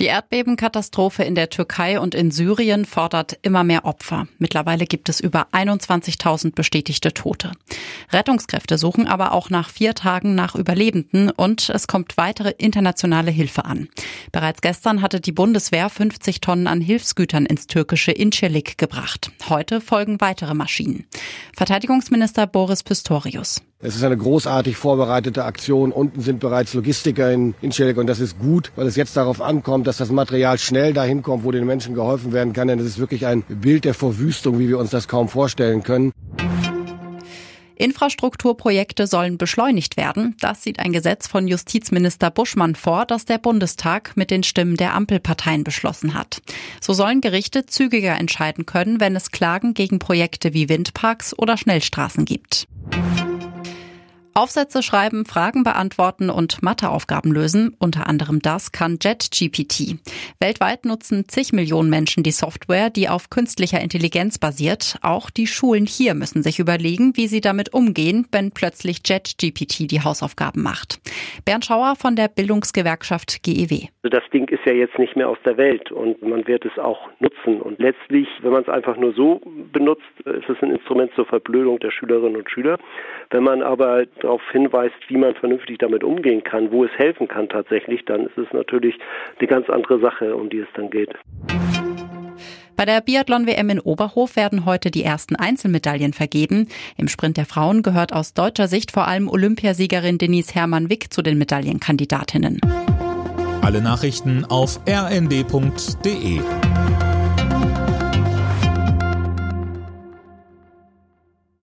Die Erdbebenkatastrophe in der Türkei und in Syrien fordert immer mehr Opfer. Mittlerweile gibt es über 21.000 bestätigte Tote. Rettungskräfte suchen aber auch nach vier Tagen nach Überlebenden und es kommt weitere internationale Hilfe an. Bereits gestern hatte die Bundeswehr 50 Tonnen an Hilfsgütern ins türkische Incirlik gebracht. Heute folgen weitere Maschinen. Verteidigungsminister Boris Pistorius. Es ist eine großartig vorbereitete Aktion. Unten sind bereits Logistiker in Incirlik und das ist gut, weil es jetzt darauf ankommt, dass das Material schnell dahin kommt, wo den Menschen geholfen werden kann. Denn es ist wirklich ein Bild der Verwüstung, wie wir uns das kaum vorstellen können. Infrastrukturprojekte sollen beschleunigt werden. Das sieht ein Gesetz von Justizminister Buschmann vor, das der Bundestag mit den Stimmen der Ampelparteien beschlossen hat. So sollen Gerichte zügiger entscheiden können, wenn es Klagen gegen Projekte wie Windparks oder Schnellstraßen gibt. Aufsätze schreiben, Fragen beantworten und Matheaufgaben lösen. Unter anderem das kann JetGPT. Weltweit nutzen zig Millionen Menschen die Software, die auf künstlicher Intelligenz basiert. Auch die Schulen hier müssen sich überlegen, wie sie damit umgehen, wenn plötzlich JetGPT die Hausaufgaben macht. Bernd Schauer von der Bildungsgewerkschaft GEW. Also das Ding ist ja jetzt nicht mehr aus der Welt und man wird es auch nutzen. Und letztlich, wenn man es einfach nur so benutzt, ist es ein Instrument zur Verblödung der Schülerinnen und Schüler. Wenn man aber darauf hinweist, wie man vernünftig damit umgehen kann, wo es helfen kann tatsächlich, dann ist es natürlich eine ganz andere Sache, um die es dann geht. Bei der Biathlon-WM in Oberhof werden heute die ersten Einzelmedaillen vergeben. Im Sprint der Frauen gehört aus deutscher Sicht vor allem Olympiasiegerin Denise Hermann-Wick zu den Medaillenkandidatinnen. Alle Nachrichten auf rnd.de